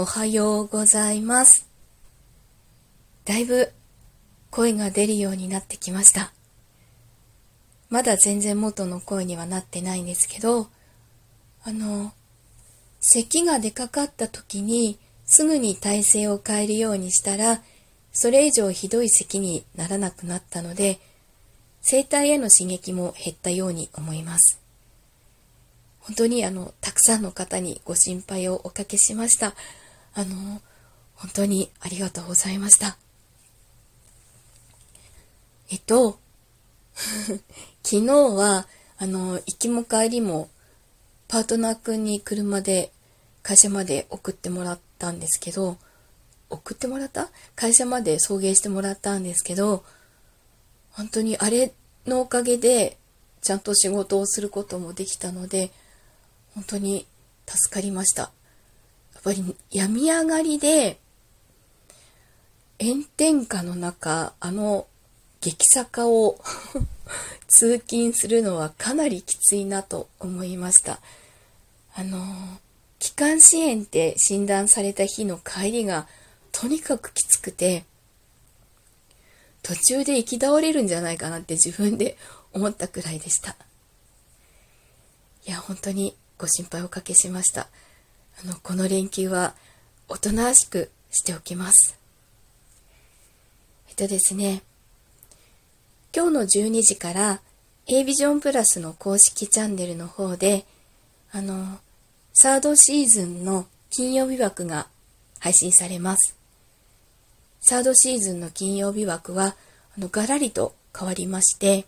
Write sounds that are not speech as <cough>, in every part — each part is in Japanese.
おはようございます。だいぶ声が出るようになってきました。まだ全然元の声にはなってないんですけど、あの、咳が出かかった時にすぐに体勢を変えるようにしたら、それ以上ひどい咳にならなくなったので、声帯への刺激も減ったように思います。本当にあの、たくさんの方にご心配をおかけしました。あの、本当にありがとうございました。えっと、<laughs> 昨日は、あの、行きも帰りも、パートナーくんに車で会社まで送ってもらったんですけど、送ってもらった？会社まで送迎してもらったんですけど、本当にあれのおかげで、ちゃんと仕事をすることもできたので、本当に助かりました。ぱり病み上がりで、炎天下の中、あの激坂を <laughs> 通勤するのはかなりきついなと思いました。あの、気管支炎って診断された日の帰りがとにかくきつくて、途中で行き倒れるんじゃないかなって自分で思ったくらいでした。いや、本当にご心配おかけしました。あの、この連休はおとなしくしておきます。えっとですね、今日の12時から A ビジョンプラスの公式チャンネルの方で、あの、サードシーズンの金曜日枠が配信されます。サードシーズンの金曜日枠は、あの、ガラリと変わりまして、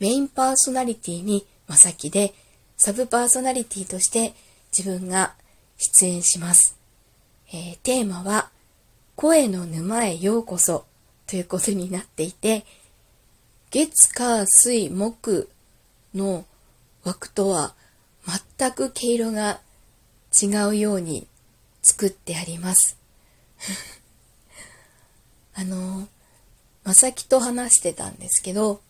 メインパーソナリティにまさきで、サブパーソナリティとして自分が出演します。えー、テーマは、声の沼へようこそということになっていて、月、火、水、木の枠とは全く毛色が違うように作ってあります。<laughs> あの、まさきと話してたんですけど、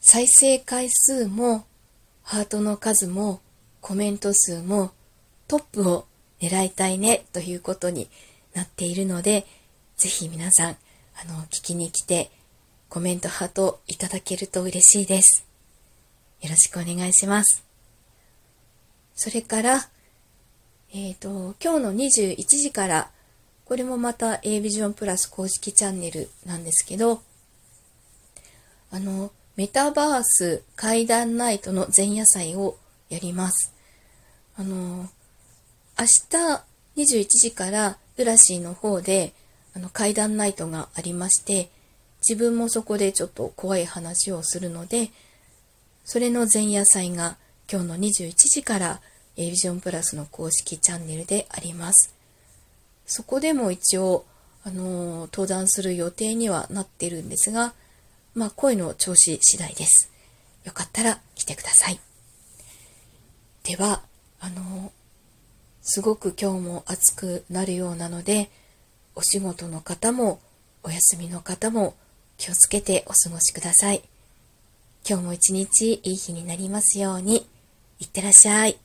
再生回数もハートの数もコメント数もトップを狙いたいねということになっているので、ぜひ皆さん、あの、聞きに来てコメントハートいただけると嬉しいです。よろしくお願いします。それから、えっ、ー、と、今日の21時から、これもまた A ビジョンプラス公式チャンネルなんですけど、あの、メタバース階段ナイトの前夜祭をやります。あの、明日21時からウラシーの方であの階段ナイトがありまして、自分もそこでちょっと怖い話をするので、それの前夜祭が今日の21時から A ビジョンプラスの公式チャンネルであります。そこでも一応、あの登壇する予定にはなってるんですが、まあ声の調子次第です。よかったら来てください。では、あの、すごく今日も暑くなるようなので、お仕事の方もお休みの方も気をつけてお過ごしください。今日も一日いい日になりますように、いってらっしゃい。